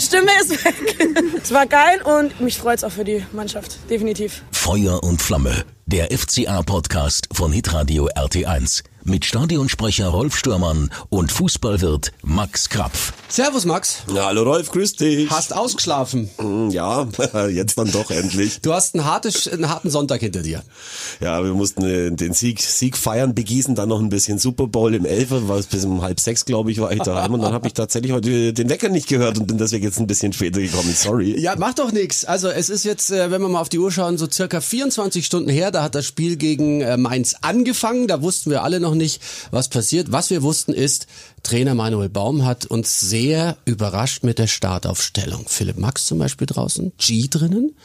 Stimme ist weg. es war geil und mich freut es auch für die Mannschaft, definitiv. Feuer und Flamme, der FCA-Podcast von Hitradio RT1 mit Stadionsprecher Rolf Stürmann und Fußballwirt Max Krapf. Servus Max. Ja, hallo Rolf, grüß dich. Hast ausgeschlafen? Hm, Ja, jetzt dann doch endlich. Du hast einen, hartes, einen harten Sonntag hinter dir. Ja, wir mussten äh, den Sieg, Sieg feiern, begießen, dann noch ein bisschen Super Bowl im Elfer, war es bis um halb sechs, glaube ich, war ich daheim und dann habe ich tatsächlich heute den Wecker nicht gehört und bin deswegen jetzt ein bisschen später gekommen. Sorry. Ja, macht doch nichts. Also es ist jetzt, äh, wenn wir mal auf die Uhr schauen, so circa 24 Stunden her. Da hat das Spiel gegen äh, Mainz angefangen. Da wussten wir alle noch nicht, was passiert. Was wir wussten ist, Trainer Manuel Baum hat uns sehr überrascht mit der Startaufstellung. Philipp Max zum Beispiel draußen, G drinnen.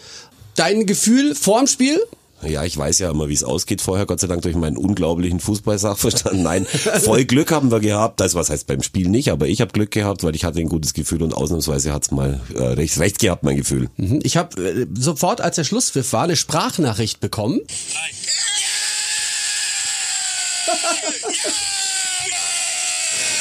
Dein Gefühl vorm Spiel? Ja, ich weiß ja immer, wie es ausgeht vorher, Gott sei Dank durch meinen unglaublichen Fußballsachverstand. Nein, voll Glück haben wir gehabt. Das was heißt beim Spiel nicht, aber ich habe Glück gehabt, weil ich hatte ein gutes Gefühl und ausnahmsweise hat's mal äh, recht, recht gehabt, mein Gefühl. Mhm. Ich habe äh, sofort, als der Schlusspfiff war, eine Sprachnachricht bekommen.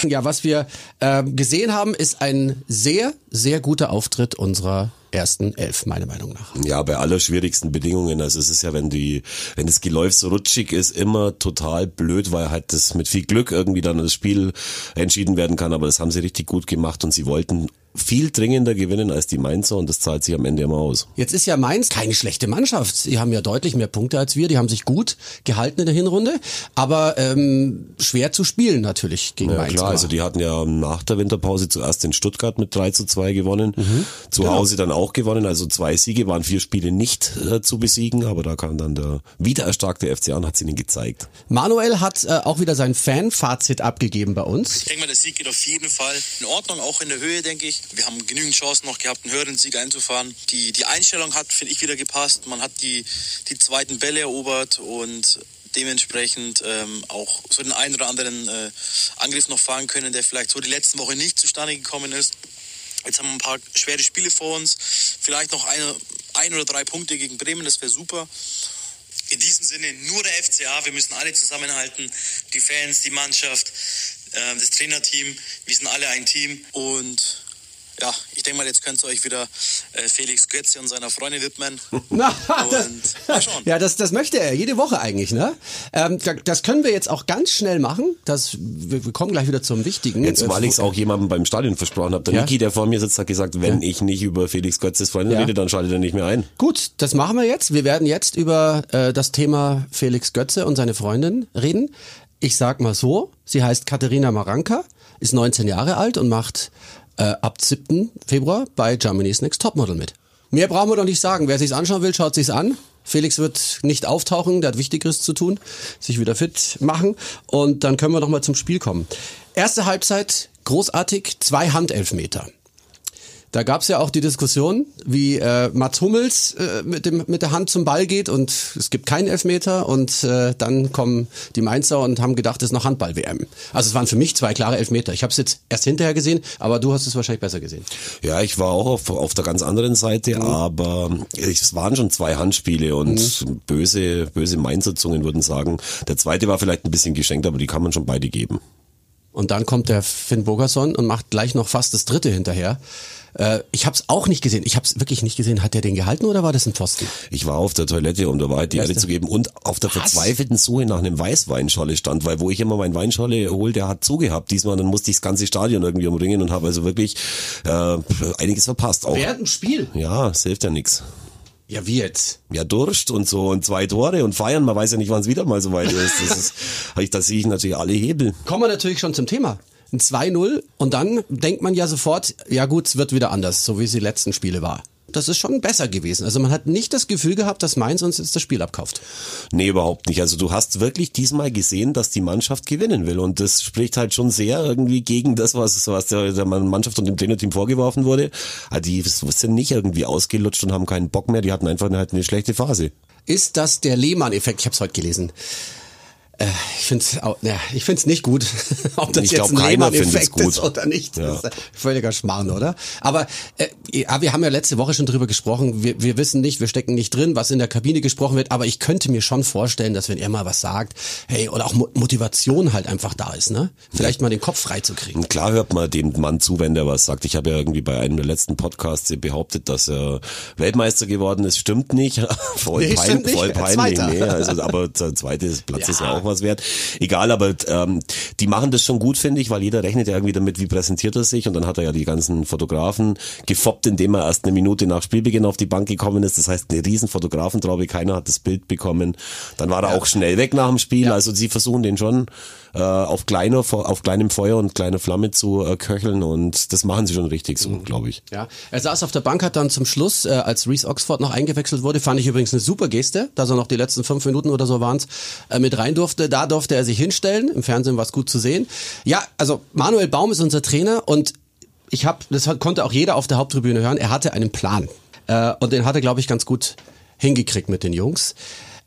Ja, was wir äh, gesehen haben, ist ein sehr, sehr guter Auftritt unserer ersten Elf, meiner Meinung nach. Ja, bei allerschwierigsten Bedingungen. Also es ist ja, wenn die, wenn das Geläuf so rutschig ist, immer total blöd, weil halt das mit viel Glück irgendwie dann das Spiel entschieden werden kann. Aber das haben sie richtig gut gemacht und sie wollten viel dringender gewinnen als die Mainzer und das zahlt sich am Ende immer aus. Jetzt ist ja Mainz keine schlechte Mannschaft. Sie haben ja deutlich mehr Punkte als wir. Die haben sich gut gehalten in der Hinrunde, aber ähm, schwer zu spielen natürlich gegen Ja Mainz. klar, war. also die hatten ja nach der Winterpause zuerst in Stuttgart mit 3 zu 2 gewonnen, Mhm. zu Genau. Hause dann auch gewonnen, also zwei Siege waren vier Spiele nicht äh, zu besiegen, aber da kam dann der wiedererstarkte FCA und hat es ihnen gezeigt. Manuel hat äh, auch wieder sein Fan-Fazit abgegeben bei uns. Ich denke mal, der Sieg geht auf jeden Fall in Ordnung, auch in der Höhe, denke ich. Wir haben genügend Chancen noch gehabt, einen höheren Sieg einzufahren. Die, die Einstellung hat, finde ich, wieder gepasst. Man hat die, die zweiten Bälle erobert und dementsprechend ähm, auch so den einen oder anderen äh, Angriff noch fahren können, der vielleicht so die letzten Woche nicht zustande gekommen ist. Jetzt haben wir ein paar schwere Spiele vor uns. Vielleicht noch eine, ein oder drei Punkte gegen Bremen, das wäre super. In diesem Sinne nur der FCA. Wir müssen alle zusammenhalten. Die Fans, die Mannschaft, äh, das Trainerteam. Wir sind alle ein Team. Und ja, ich denke mal, jetzt könnt ihr euch wieder äh, Felix Götze und seiner Freundin widmen. Na, das, Und mal schauen. ja, das, das möchte er jede Woche eigentlich, ne? Ähm, da- das können wir jetzt auch ganz schnell machen. Das, wir, wir kommen gleich wieder zum Wichtigen. Jetzt, weil Äh, ich es auch jemandem beim Stadion versprochen habe. Der Ja. Niki, der vor mir sitzt, hat gesagt, wenn ich nicht über Felix Götzes Freundin Ja. rede, dann schaltet er nicht mehr ein. Gut, das machen wir jetzt. Wir werden jetzt über äh, das Thema Felix Götze und seine Freundin reden. Ich sag mal so, sie heißt Katharina Maranka, ist 19 Jahre alt und macht äh, ab 7. Februar bei Germany's Next Topmodel mit. Mehr brauchen wir doch nicht sagen. Wer sich's anschauen will, schaut sich's an. Felix wird nicht auftauchen, der hat Wichtigeres zu tun, sich wieder fit machen und dann können wir noch mal zum Spiel kommen. Erste Halbzeit großartig, zwei Handelfmeter. Da gab's ja auch die Diskussion, wie äh, Mats Hummels äh, mit, dem, mit der Hand zum Ball geht und es gibt keinen Elfmeter und äh, dann kommen die Mainzer und haben gedacht, es ist noch Handball-WM. Also es waren für mich zwei klare Elfmeter. Ich habe es jetzt erst hinterher gesehen, aber du hast es wahrscheinlich besser gesehen. Ja, ich war auch auf, auf der ganz anderen Seite, aber es waren schon zwei Handspiele und böse, böse Mainzer-Zungen würden sagen, der zweite war vielleicht ein bisschen geschenkt, aber die kann man schon beide geben. Und dann kommt der Finn Bogerson und macht gleich noch fast das dritte hinterher. Äh, ich habe es auch nicht gesehen. Ich habe es wirklich nicht gesehen. Hat der den gehalten oder war das ein Pfosten? Ich war auf der Toilette, um der Wahrheit die Erde zu geben und auf der Was? verzweifelten Suche nach einem Weißweinscholle stand, weil wo ich immer meinen Weinscholle hole, der hat zugehabt. Diesmal dann musste ich das ganze Stadion irgendwie umringen und habe also wirklich äh, einiges verpasst. Auch. Während dem Spiel? Ja, es hilft ja nix. Ja, wie jetzt? Ja, Durst und so und zwei Tore und feiern, man weiß ja nicht, wann es wieder mal so weit ist. Das ist da sehe ich natürlich alle Hebel. Kommen wir natürlich schon zum Thema. Ein 2-0 und dann denkt man ja sofort, ja gut, es wird wieder anders, so wie es die letzten Spiele war. Das ist schon besser gewesen. Also man hat nicht das Gefühl gehabt, dass Mainz uns jetzt das Spiel abkauft. Nee, überhaupt nicht. Also du hast wirklich diesmal gesehen, dass die Mannschaft gewinnen will. Und das spricht halt schon sehr irgendwie gegen das, was, was der, der Mannschaft und dem Trainerteam vorgeworfen wurde. Also die sind nicht irgendwie ausgelutscht und haben keinen Bock mehr. Die hatten einfach halt eine schlechte Phase. Ist das der Lehmann-Effekt? Ich habe es heute gelesen. Äh, ich finde es ja, ich find's nicht gut, ob das Ich jetzt glaub, ein gut. ist oder nicht. Ja. Ist völliger Schmarrn, oder? Aber äh, ja, wir haben ja letzte Woche schon drüber gesprochen. Wir, wir wissen nicht, wir stecken nicht drin, was in der Kabine gesprochen wird. Aber ich könnte mir schon vorstellen, dass wenn er mal was sagt, hey, oder auch Mo- Motivation halt einfach da ist, ne? Vielleicht mal den Kopf frei zu kriegen. Und klar hört man dem Mann zu, wenn der was sagt. Ich habe ja irgendwie bei einem der letzten Podcasts behauptet, dass er Weltmeister geworden ist. Stimmt nicht. voll, Nee, pein, stimmt nicht. voll peinlich. Nee, also, aber der zweite Platz ist ja Ja. Auch was wert. Egal, aber ähm, die machen das schon gut, finde ich, weil jeder rechnet ja irgendwie damit, wie präsentiert er sich. Und dann hat er ja die ganzen Fotografen gefoppt, indem er erst eine Minute nach Spielbeginn auf die Bank gekommen ist. Das heißt, eine riesen Fotografentraube, keiner hat das Bild bekommen. Dann war er auch schnell weg nach dem Spiel. Also sie versuchen den schon äh, auf kleiner, auf kleinem Feuer und kleiner Flamme zu äh, köcheln und das machen sie schon richtig so, glaube ich. Ja, er saß auf der Bank, hat dann zum Schluss, äh, als Reese Oxford noch eingewechselt wurde, fand ich übrigens eine super Geste, dass er noch die letzten fünf Minuten oder so waren's, äh, mit rein durfte. Da durfte er sich hinstellen. Im Fernsehen war es gut zu sehen. Ja, also Manuel Baum ist unser Trainer und ich habe, das konnte auch jeder auf der Haupttribüne hören, er hatte einen Plan. Äh, und den hat er, glaube ich, ganz gut hingekriegt mit den Jungs.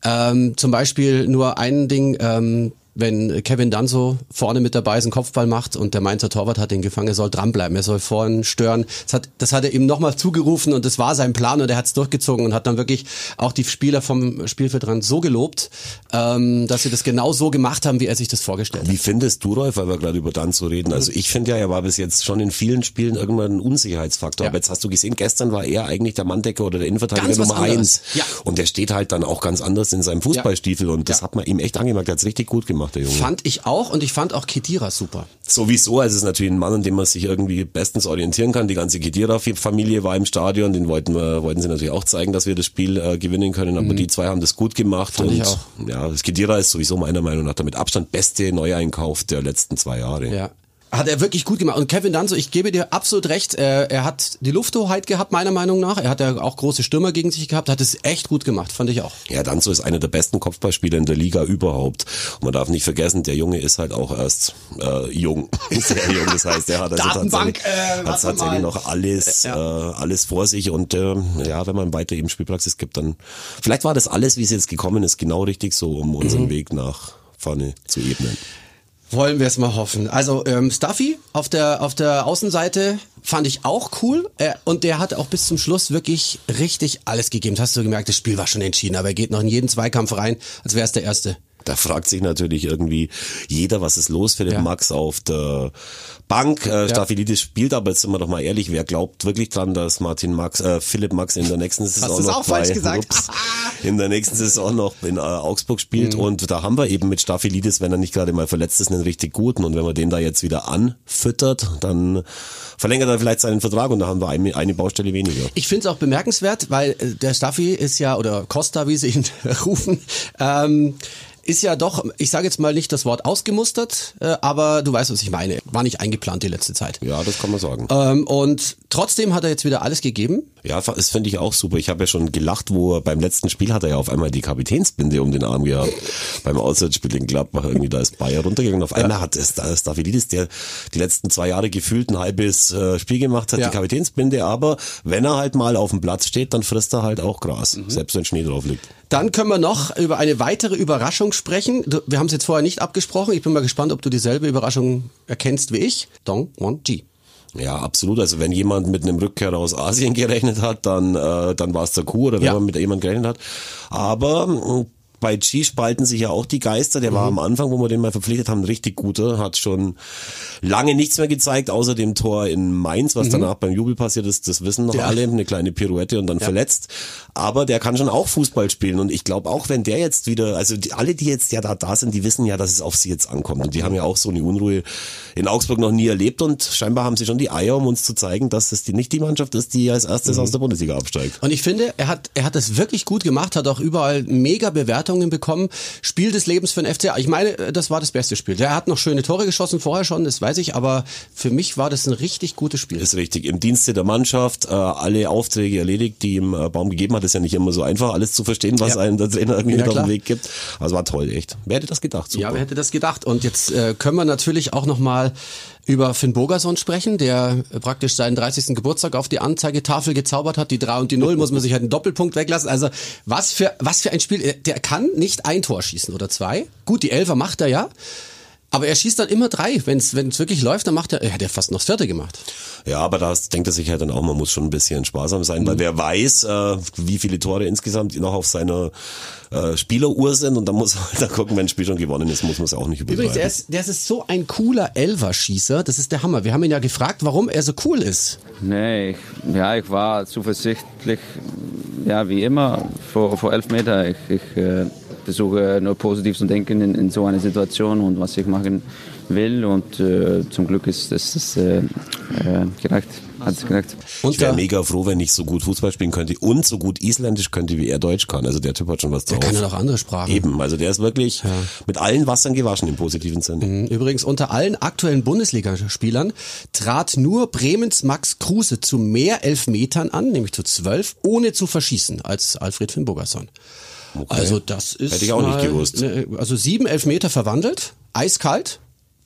Ähm, zum Beispiel nur ein Ding, ähm, wenn Kevin Danso vorne mit dabei ist, einen Kopfball macht und der Mainzer Torwart hat ihn gefangen, er soll dranbleiben, er soll vorne stören. Das hat, das hat er ihm nochmal zugerufen und das war sein Plan und er hat es durchgezogen und hat dann wirklich auch die Spieler vom Spielfeldrand so gelobt, ähm, dass sie das genau so gemacht haben, wie er sich das vorgestellt hat. Wie findest du, Rolf, weil wir gerade über Dan zu reden? Also ich finde ja, er war bis jetzt schon in vielen Spielen irgendwann ein Unsicherheitsfaktor. Ja. Aber jetzt hast du gesehen, gestern war er eigentlich der Manndecker oder der Innenverteidiger Ganz Nummer eins. Ja. Und der steht halt dann auch ganz anders in seinem Fußballstiefel und das Ja. hat man ihm echt angemerkt. Er hat's richtig gut gemacht, der Junge. Fand ich auch und ich fand auch Kedira super. Sowieso, also es ist natürlich ein Mann, an dem man sich irgendwie bestens orientieren kann. Die ganze Kedira-Familie war im Stadion, den wollten wir, wollten sie natürlich auch zeigen, dass wir das Spiel äh, gewinnen können, aber die zwei haben das gut gemacht. Fand und ich auch. ja, das Kedira ist sowieso meiner Meinung nach der mit Abstand beste Neueinkauf der letzten zwei Jahre. Ja. Hat er wirklich gut gemacht. Und Kevin Danzo, ich gebe dir absolut recht, er, er hat die Lufthoheit gehabt, meiner Meinung nach. Er hat ja auch große Stürmer gegen sich gehabt, hat es echt gut gemacht, fand ich auch. Ja, Danzo ist einer der besten Kopfballspieler in der Liga überhaupt. Und man darf nicht vergessen, der Junge ist halt auch erst äh, jung. Sehr jung. Das heißt, er hat also Datenbank, tatsächlich, äh, hat tatsächlich noch alles, äh, alles vor sich. Und äh, ja, wenn man weiter eben Spielpraxis gibt, dann vielleicht war das alles, wie es jetzt gekommen ist, genau richtig so, um unseren Mhm. Weg nach vorne zu ebnen. Wollen wir es mal hoffen. Also ähm, Stuffy auf der auf der Außenseite fand ich auch cool äh, und der hat auch bis zum Schluss wirklich richtig alles gegeben. Das hast du gemerkt, das Spiel war schon entschieden, aber er geht noch in jeden Zweikampf rein, als wäre es der erste. Da fragt sich natürlich irgendwie jeder, was ist los, Philipp Ja. Max auf der Bank. Äh, Staphylidis spielt, aber jetzt sind wir doch mal ehrlich, wer glaubt wirklich dran, dass Martin Max, äh, Philipp Max in der nächsten Saison du's noch auch falsch bei, gesagt? ups, in der nächsten Saison noch in äh, Augsburg spielt Mhm. und da haben wir eben mit Staphylidis, wenn er nicht gerade mal verletzt ist, einen richtig guten und wenn man den da jetzt wieder anfüttert, dann verlängert er vielleicht seinen Vertrag und da haben wir eine, eine Baustelle weniger. Ich finde es auch bemerkenswert, weil äh, der Staffi ist ja, oder Costa, wie sie ihn rufen, ähm, ist ja doch, ich sage jetzt mal nicht das Wort ausgemustert, äh, aber du weißt, was ich meine. War nicht eingeplant die letzte Zeit. Ja, das kann man sagen. Ähm, und trotzdem hat er jetzt wieder alles gegeben. Ja, das finde ich auch super. Ich habe ja schon gelacht, wo er beim letzten Spiel hat er ja auf einmal die Kapitänsbinde um den Arm gehabt. beim Auswärtsspiel in Gladbach irgendwie, da ist Bayer runtergegangen. Auf einmal hat es da Staphylidis, der die letzten zwei Jahre gefühlt ein halbes äh, Spiel gemacht hat, Ja. die Kapitänsbinde. Aber wenn er halt mal auf dem Platz steht, dann frisst er halt auch Gras, selbst wenn Schnee drauf liegt. Dann können wir noch über eine weitere Überraschung sprechen. Wir haben es jetzt vorher nicht abgesprochen. Ich bin mal gespannt, ob du dieselbe Überraschung erkennst wie ich. Dong Won Ji. Ja, absolut. Also wenn jemand mit einem Rückkehrer aus Asien gerechnet hat, dann, äh, dann war es der Kuh oder wenn Ja. man mit jemand gerechnet hat. Aber bei G spalten sich ja auch die Geister. Der war Mhm. am Anfang, wo wir den mal verpflichtet haben, richtig guter. Hat schon lange nichts mehr gezeigt, außer dem Tor in Mainz, was danach beim Jubel passiert ist. Das wissen noch Mhm. Ja. alle. Eine kleine Pirouette und dann verletzt. Aber der kann schon auch Fußball spielen. Und ich glaube auch, wenn der jetzt wieder, also die, alle, die jetzt ja da, da sind, die wissen ja, dass es auf sie jetzt ankommt. Und die haben ja auch so eine Unruhe in Augsburg noch nie erlebt. Und scheinbar haben sie schon die Eier, um uns zu zeigen, dass das die, nicht die Mannschaft ist, die als erstes aus der Bundesliga absteigt. Und ich finde, er hat, er hat das wirklich gut gemacht, hat auch überall mega Bewertungen bekommen. Spiel des Lebens für den FCA. Ich meine, das war das beste Spiel. Der hat noch schöne Tore geschossen vorher schon, das weiß ich, aber für mich war das ein richtig gutes Spiel. Ist richtig. Im Dienste der Mannschaft, äh, alle Aufträge erledigt, die ihm äh, Baum gegeben hat. Ist ja nicht immer so einfach, alles zu verstehen, was Ja. einem der Trainer irgendwie Ja, auf den Weg gibt. Also war toll, echt. Wer hätte das gedacht? Super. Ja, wer hätte das gedacht? Und jetzt äh, können wir natürlich auch noch mal über Finn Bogerson sprechen, der praktisch seinen 30. Geburtstag auf die Anzeigetafel gezaubert hat. Die 3 und die 0 muss man sich halt einen Doppelpunkt weglassen. Also was für, was für ein Spiel. Der kann nicht ein Tor schießen oder zwei. Gut, die Elfer macht er ja. Aber er schießt dann immer drei. Wenn es wirklich läuft, dann macht er, er hat ja fast noch das vierte gemacht. Ja, aber da denkt er sich halt dann auch, man muss schon ein bisschen sparsam sein, mhm. weil wer weiß, äh, wie viele Tore insgesamt noch auf seiner äh, Spieleruhr sind und dann muss er halt dann gucken, wenn ein Spiel schon gewonnen ist, muss man es auch nicht übertreiben. Übrigens, der ist, der ist so ein cooler Elverschießer, das ist der Hammer. Wir haben ihn ja gefragt, warum er so cool ist. Nee, ich, ja, ich war zuversichtlich, ja, wie immer, vor, vor elf Meter. Ich, ich äh, versuche nur positiv zu denken in, in so einer Situation und was ich machen will. Und äh, zum Glück ist das, äh, äh, gereicht. Hat's gereicht. Und ich wäre mega froh, wenn ich so gut Fußball spielen könnte und so gut Isländisch könnte, wie er Deutsch kann. Also der Typ hat schon was drauf. Der kann ja noch andere Sprachen. Eben, also der ist wirklich ja. mit allen Wassern gewaschen im positiven Sinne. Mhm. Übrigens, unter allen aktuellen Bundesligaspielern trat nur Bremens Max Kruse zu mehr Elfmetern an, nämlich zu zwölf, ohne zu verschießen, als Alfred Finn Bogerson. Okay. Also das ist. Hätte ich auch nicht gewusst. Ne, also sieben Elfmeter verwandelt, eiskalt.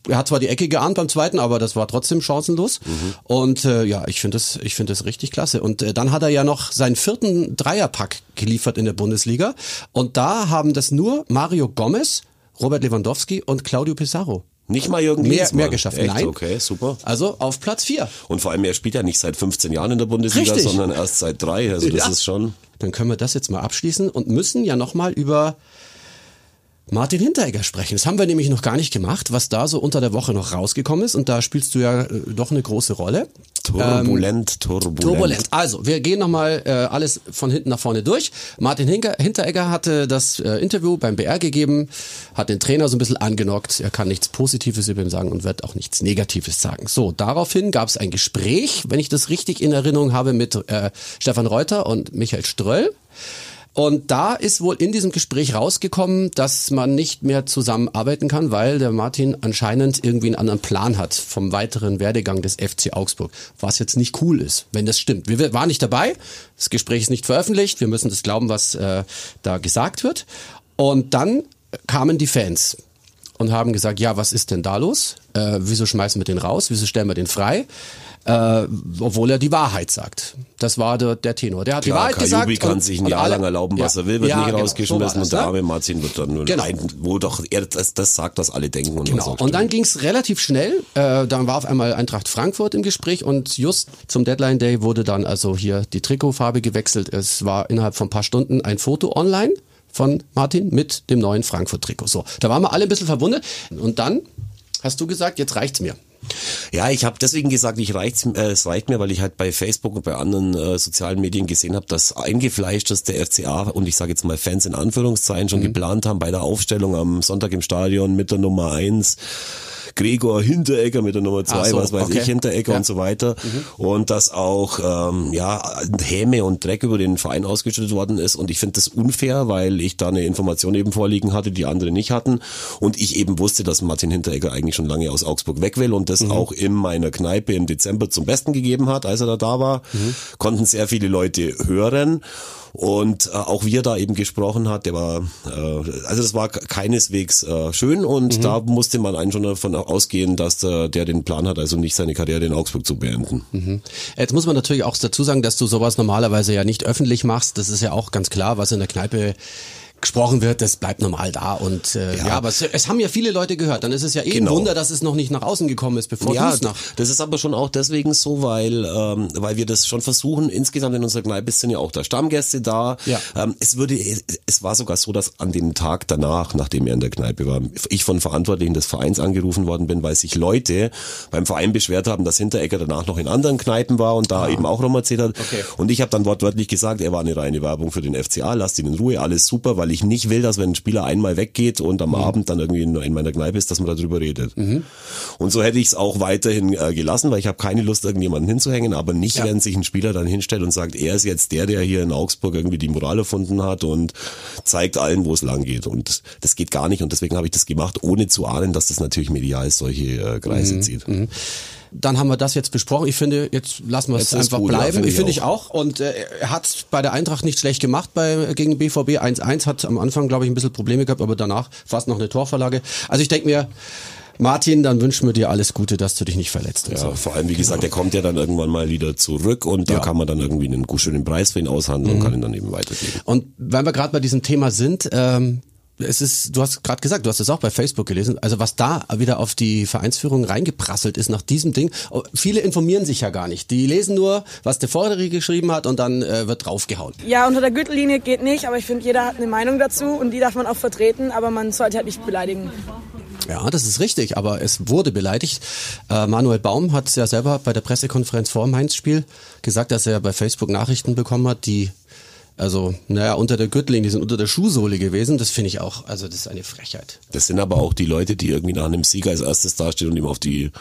Er hat zwar die Ecke geahnt beim zweiten, aber das war trotzdem chancenlos. Mhm. Und äh, ja, ich finde das, ich finde das richtig klasse. Und äh, dann hat er ja noch seinen vierten Dreierpack geliefert in der Bundesliga. Und da haben das nur Mario Gomez, Robert Lewandowski und Claudio Pizarro. Nicht mal Jürgen mehr, mehr geschafft. Echt? Nein. Okay, super. Also auf Platz vier. Und vor allem, er spielt ja nicht seit 15 Jahren in der Bundesliga, Richtig. sondern erst seit drei. Also das Ja. ist schon. Dann können wir das jetzt mal abschließen und müssen ja nochmal über Martin Hinteregger sprechen. Das haben wir nämlich noch gar nicht gemacht, was da so unter der Woche noch rausgekommen ist. Und da spielst du ja äh, doch eine große Rolle. Turbulent, turbulent. Turbulent. Also, wir gehen nochmal äh, alles von hinten nach vorne durch. Martin Hinker, Hinteregger hatte das äh, Interview beim BR gegeben, hat den Trainer so ein bisschen angenockt. Er kann nichts Positives über ihn sagen und wird auch nichts Negatives sagen. So, daraufhin gab es ein Gespräch, wenn ich das richtig in Erinnerung habe, mit äh, Stefan Reuter und Michael Ströll. Und da ist wohl in diesem Gespräch rausgekommen, dass man nicht mehr zusammenarbeiten kann, weil der Martin anscheinend irgendwie einen anderen Plan hat vom weiteren Werdegang des FC Augsburg. Was jetzt nicht cool ist, wenn das stimmt. Wir waren nicht dabei, das Gespräch ist nicht veröffentlicht, wir müssen das glauben, was äh, da gesagt wird. Und dann kamen die Fans und haben gesagt, ja, was ist denn da los? Äh, wieso schmeißen wir den raus? Wieso stellen wir den frei? Äh, obwohl er die Wahrheit sagt. Das war der, der Tenor. Der hat die Klar, Wahrheit gesagt. Kajubi kann und- sich ein Jahr alle- lang erlauben, was Ja. er will, wird Ja, nicht genau, so rausgeschmissen das, und der ne? arme Martin wird dann nur Genau. ein, wo doch er das, das sagt, was alle denken. Und Genau. Und dann ging es relativ schnell. Äh, dann war auf einmal Eintracht Frankfurt im Gespräch und just zum Deadline Day wurde dann also hier die Trikotfarbe gewechselt. Es war innerhalb von ein paar Stunden ein Foto online von Martin mit dem neuen Frankfurt-Trikot. So, da waren wir alle ein bisschen verwundert. Und dann hast du gesagt, jetzt reicht's mir. Ja, ich habe deswegen gesagt, ich reicht's, äh, es reicht mir, weil ich halt bei Facebook und bei anderen äh, sozialen Medien gesehen habe, dass eingefleischtes der FCA und ich sage jetzt mal Fans in Anführungszeichen Mhm. schon geplant haben bei der Aufstellung am Sonntag im Stadion mit der Nummer eins. Gregor Hinteregger mit der Nummer zwei, so, was weiß okay. ich, Hinteregger Ja. Mhm. und so weiter. Und dass auch ähm, ja Häme und Dreck über den Verein ausgeschüttet worden ist. Und ich finde das unfair, weil ich da eine Information eben vorliegen hatte, die andere nicht hatten. Und ich eben wusste, dass Martin Hinteregger eigentlich schon lange aus Augsburg weg will und das auch in meiner Kneipe im Dezember zum Besten gegeben hat, als er da da war. Konnten sehr viele Leute hören. Und äh, auch wie er da eben gesprochen hat, der war, äh, also das war keineswegs äh, schön und da musste man eigentlich schon davon ausgehen, dass der, der den Plan hat, also nicht seine Karriere in Augsburg zu beenden. Jetzt muss man natürlich auch dazu sagen, dass du sowas normalerweise ja nicht öffentlich machst. Das ist ja auch ganz klar, was in der Kneipe gesprochen wird, das bleibt normal da und äh, ja. Ja. aber es, es haben ja viele Leute gehört. Dann ist es ja eh Genau. ein Wunder, dass es noch nicht nach außen gekommen ist, bevor Ja, nach. das ist aber schon auch deswegen so, weil ähm, weil wir das schon versuchen. Insgesamt in unserer Kneipe sind ja auch da Stammgäste da. Ja. Ähm, es würde, es war sogar so, dass an dem Tag danach, nachdem er in der Kneipe war, ich von Verantwortlichen des Vereins angerufen worden bin, weil sich Leute beim Verein beschwert haben, dass Hinteregger danach noch in anderen Kneipen war und da eben auch rumerzählt hat. Ah. Okay. Und ich habe dann wortwörtlich gesagt, er war eine reine Werbung für den FCA, lasst ihn in Ruhe, alles super, weil ich nicht will, dass wenn ein Spieler einmal weggeht und am Abend dann irgendwie in, in meiner Kneipe ist, dass man darüber redet. Und so hätte ich es auch weiterhin äh, gelassen, weil ich habe keine Lust, irgendjemanden hinzuhängen, aber nicht, Ja. wenn sich ein Spieler dann hinstellt und sagt, er ist jetzt der, der hier in Augsburg irgendwie die Moral erfunden hat und zeigt allen, wo es lang geht. Und das geht gar nicht und deswegen habe ich das gemacht, ohne zu ahnen, dass das natürlich medial solche äh, Kreise Mhm. zieht. Dann haben wir das jetzt besprochen. Ich finde, jetzt lassen wir es einfach gut, ja, bleiben. finde ich ich finde ich auch. Und äh, er hat bei der Eintracht nicht schlecht gemacht bei gegen BVB 1-1. Hat am Anfang, glaube ich, ein bisschen Probleme gehabt, aber danach fast noch eine Torvorlage. Also ich denke mir, Martin, dann wünschen wir dir alles Gute, dass du dich nicht verletzt. Ja, so. vor allem, wie gesagt, der kommt ja dann irgendwann mal wieder zurück und da Ja. kann man dann irgendwie einen gut schönen Preis für ihn aushandeln und kann ihn dann eben weitergeben. Und wenn wir gerade bei diesem Thema sind, ähm, es ist, du hast gerade gesagt, du hast es auch bei Facebook gelesen, also was da wieder auf die Vereinsführung reingeprasselt ist nach diesem Ding. Oh, Viele informieren sich ja gar nicht. Die lesen nur, was der Vorderige geschrieben hat und dann äh, wird draufgehauen. Ja, unter der Gürtellinie geht nicht, aber ich finde, jeder hat eine Meinung dazu und die darf man auch vertreten, aber man sollte halt nicht beleidigen. Ja, das ist richtig, aber es wurde beleidigt. Äh, Manuel Baum hat es ja selber bei der Pressekonferenz vor dem Mainz-Spiel gesagt, dass er bei Facebook Nachrichten bekommen hat, die also, naja, unter der Gürtellinie, die sind unter der Schuhsohle gewesen. Das finde ich auch, also das ist eine Frechheit. Das sind aber auch die Leute, die irgendwie nach einem Sieger als erstes dastehen und ihm auf die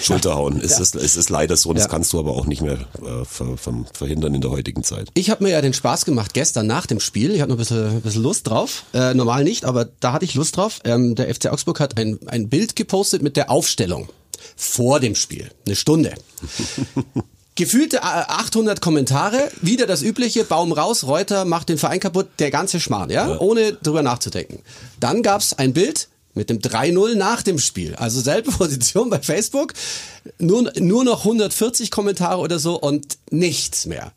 Schulter hauen. Es, ist, es ist leider so und das Ja. kannst du aber auch nicht mehr äh, ver, ver, verhindern in der heutigen Zeit. Ich habe mir ja den Spaß gemacht gestern nach dem Spiel. Ich hatte noch ein bisschen, ein bisschen Lust drauf. Äh, normal nicht, aber da hatte ich Lust drauf. Ähm, der FC Augsburg hat ein, ein Bild gepostet mit der Aufstellung vor dem Spiel. Eine Stunde. Gefühlte äh, 800 Kommentare, wieder das übliche, Baum raus, Reuter macht den Verein kaputt, der ganze Schmarrn, ja, ohne drüber nachzudenken. Dann gab's ein Bild mit dem 3-0 nach dem Spiel, also selbe Position bei Facebook, nur, nur noch 140 Kommentare oder so und nichts mehr.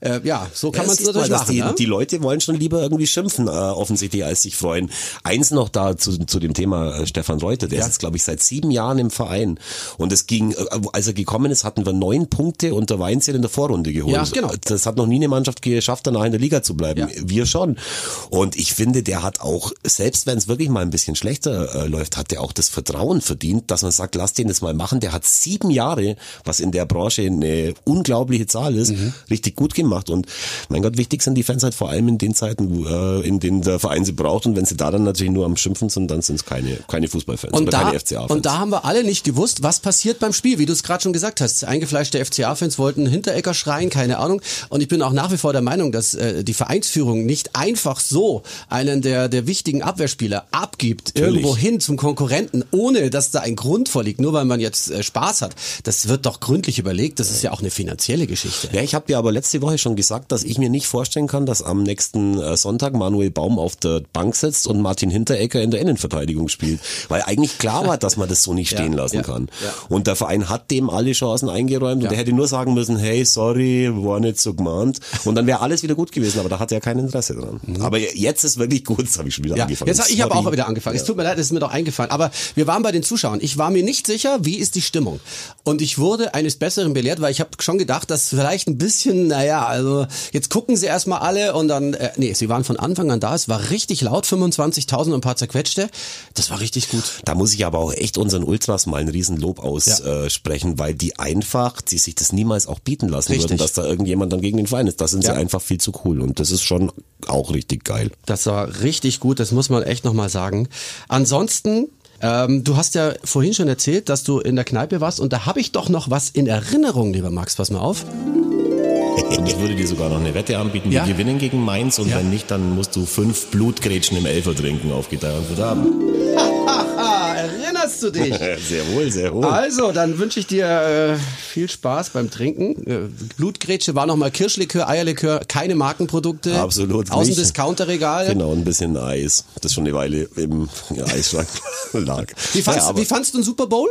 Äh, ja, so kann Ja, man es natürlich mal, machen. die, ne? die Leute wollen schon lieber irgendwie schimpfen, äh, offensichtlich, als sich freuen. Eins noch da zu, zu dem Thema äh, Stefan Reuter, der Ja. ist jetzt, glaube ich, seit sieben Jahren im Verein. Und es ging, äh, als er gekommen ist, hatten wir neun Punkte und der Weinzel in der Vorrunde geholt. Ja, genau. Das hat noch nie eine Mannschaft geschafft, danach in der Liga zu bleiben. Ja. Wir schon. Und ich finde, der hat auch, selbst wenn es wirklich mal ein bisschen schlechter äh, läuft, hat der auch das Vertrauen verdient, dass man sagt, lass den das mal machen. Der hat sieben Jahre, was in der Branche eine unglaubliche Zahl ist, Mhm. richtig gut gemacht. Und mein Gott, wichtig sind die Fans halt vor allem in den Zeiten, äh, in denen der Verein sie braucht. Und wenn sie da dann natürlich nur am Schimpfen sind, dann sind es keine, keine Fußballfans Und oder da, keine FCA-Fans. und da haben wir alle nicht gewusst, was passiert beim Spiel, wie du es gerade schon gesagt hast. Eingefleischte FCA-Fans wollten Hinterecker schreien, keine Ahnung. Und ich bin auch nach wie vor der Meinung, dass äh, die Vereinsführung nicht einfach so einen der, der wichtigen Abwehrspieler abgibt, Natürlich. irgendwo hin zum Konkurrenten, ohne dass da ein Grund vorliegt, nur weil man jetzt äh, Spaß hat. Das wird doch gründlich überlegt. Das ist ja auch eine finanzielle Geschichte. Ja, ich habe dir aber letzte Woche schon gesagt, dass ich mir nicht vorstellen kann, dass am nächsten äh, Sonntag Manuel Baum auf der Bank sitzt und Martin Hinteregger in der Innenverteidigung spielt. Weil eigentlich klar war, dass man das so nicht stehen Ja, lassen ja, kann. ja. Und der Verein hat dem alle Chancen eingeräumt und er hätte nur sagen müssen, hey, sorry, war nicht so gemeint. Und dann wäre alles wieder gut gewesen, aber da hat er kein Interesse dran. Aber jetzt ist wirklich gut, das habe ich schon wieder Mhm. Ja, angefangen. jetzt, ich habe auch wieder angefangen. Es tut mir leid, es ist mir doch eingefallen. Aber wir waren bei den Zuschauern. Ich war mir nicht sicher, wie ist die Stimmung. Und ich wurde eines Besseren belehrt, weil ich habe schon gedacht, dass vielleicht ein bisschen, naja, also jetzt gucken sie erstmal alle und dann, äh, nee, sie waren von Anfang an da. Es war richtig laut, 25.000 und ein paar zerquetschte. Das war richtig gut. Da muss ich aber auch echt unseren Ultras mal ein Riesenlob aussprechen, weil die einfach, die sich das niemals auch bieten lassen Richtig. würden, dass da irgendjemand dann gegen den Verein ist. Da sind Ja. sie einfach viel zu cool und das ist schon auch richtig geil. Das war richtig gut, das muss man echt nochmal sagen. Ansonsten, ähm, du hast ja vorhin schon erzählt, dass du in der Kneipe warst und da habe ich doch noch was in Erinnerung, lieber Max, pass mal auf. Und ich würde dir sogar noch eine Wette anbieten, Ja. wir gewinnen gegen Mainz und Ja. wenn nicht, dann musst du fünf Blutgrätschen im Elfer trinken auf Gitarre und Verderben. Ah, erinnerst du dich? Sehr wohl, sehr wohl. Also, dann wünsche ich dir äh, viel Spaß beim Trinken. Äh, Blutgrätsche war nochmal Kirschlikör, Eierlikör, keine Markenprodukte. Absolut Aus dem. Discounterregal. Genau, ein bisschen Eis, das schon eine Weile im Eisschrank lag. Wie, fandst, Ja, aber- wie fandst du den Super Bowl?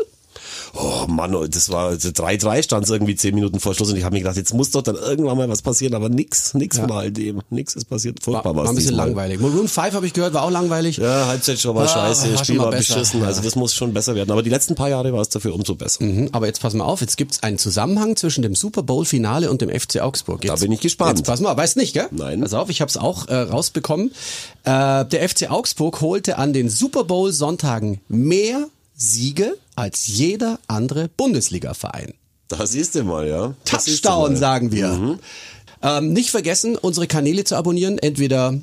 Oh Mann, das war 3-3 stand es irgendwie 10 Minuten vor Schluss und ich habe mir gedacht, jetzt muss doch dann irgendwann mal was passieren, aber nix, nix von all dem, nix ist passiert. War, Furchtbar war war's ein bisschen diesmal. langweilig. Maroon 5 habe ich gehört, war auch langweilig. Ja, Halbzeit schon war Ah, scheiße, war Spiel mal war besser, beschissen, ja. also das muss schon besser werden. Aber die letzten paar Jahre war es dafür umso besser. Mhm, Aber jetzt pass mal auf, jetzt gibt's einen Zusammenhang zwischen dem Super Bowl-Finale und dem FC Augsburg. Jetzt, bin ich gespannt. Jetzt pass mal, weißt nicht, gell? Nein. Pass auf, ich habe es auch äh, rausbekommen. Äh, der FC Augsburg holte an den Super Bowl-Sonntagen mehr Siege als jeder andere Bundesliga-Verein. Da siehst du mal, ja. Das Touchdown, mal. sagen wir. Ähm, nicht vergessen, unsere Kanäle zu abonnieren, entweder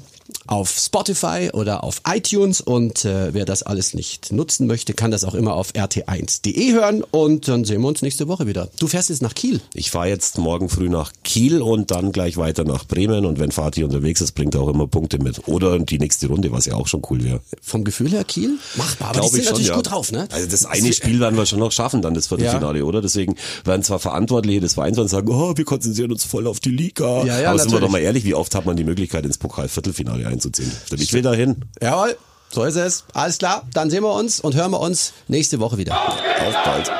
auf Spotify oder auf iTunes und äh, wer das alles nicht nutzen möchte, kann das auch immer auf rt1.de hören und dann sehen wir uns nächste Woche wieder. Du fährst jetzt nach Kiel. Ich fahre jetzt morgen früh nach Kiel und dann gleich weiter nach Bremen und wenn Fatih unterwegs ist, bringt er auch immer Punkte mit. Oder die nächste Runde, was ja auch schon cool wäre. Vom Gefühl her Kiel? Machbar, aber Glaub die sind ich schon, natürlich ja. gut drauf, ne? Also das eine Spiel werden wir schon noch schaffen, dann das Viertelfinale, oder? Deswegen werden zwar Verantwortliche des Vereins dann sagen, oh, wir konzentrieren uns voll auf die Liga. Ja, ja, Aber sind wir natürlich. doch mal ehrlich, wie oft hat man die Möglichkeit, ins Pokal-Viertelfinale einzuziehen? Ich will dahin. Jawohl. So ist es. Alles klar. Dann sehen wir uns und hören wir uns nächste Woche wieder. Auf bald.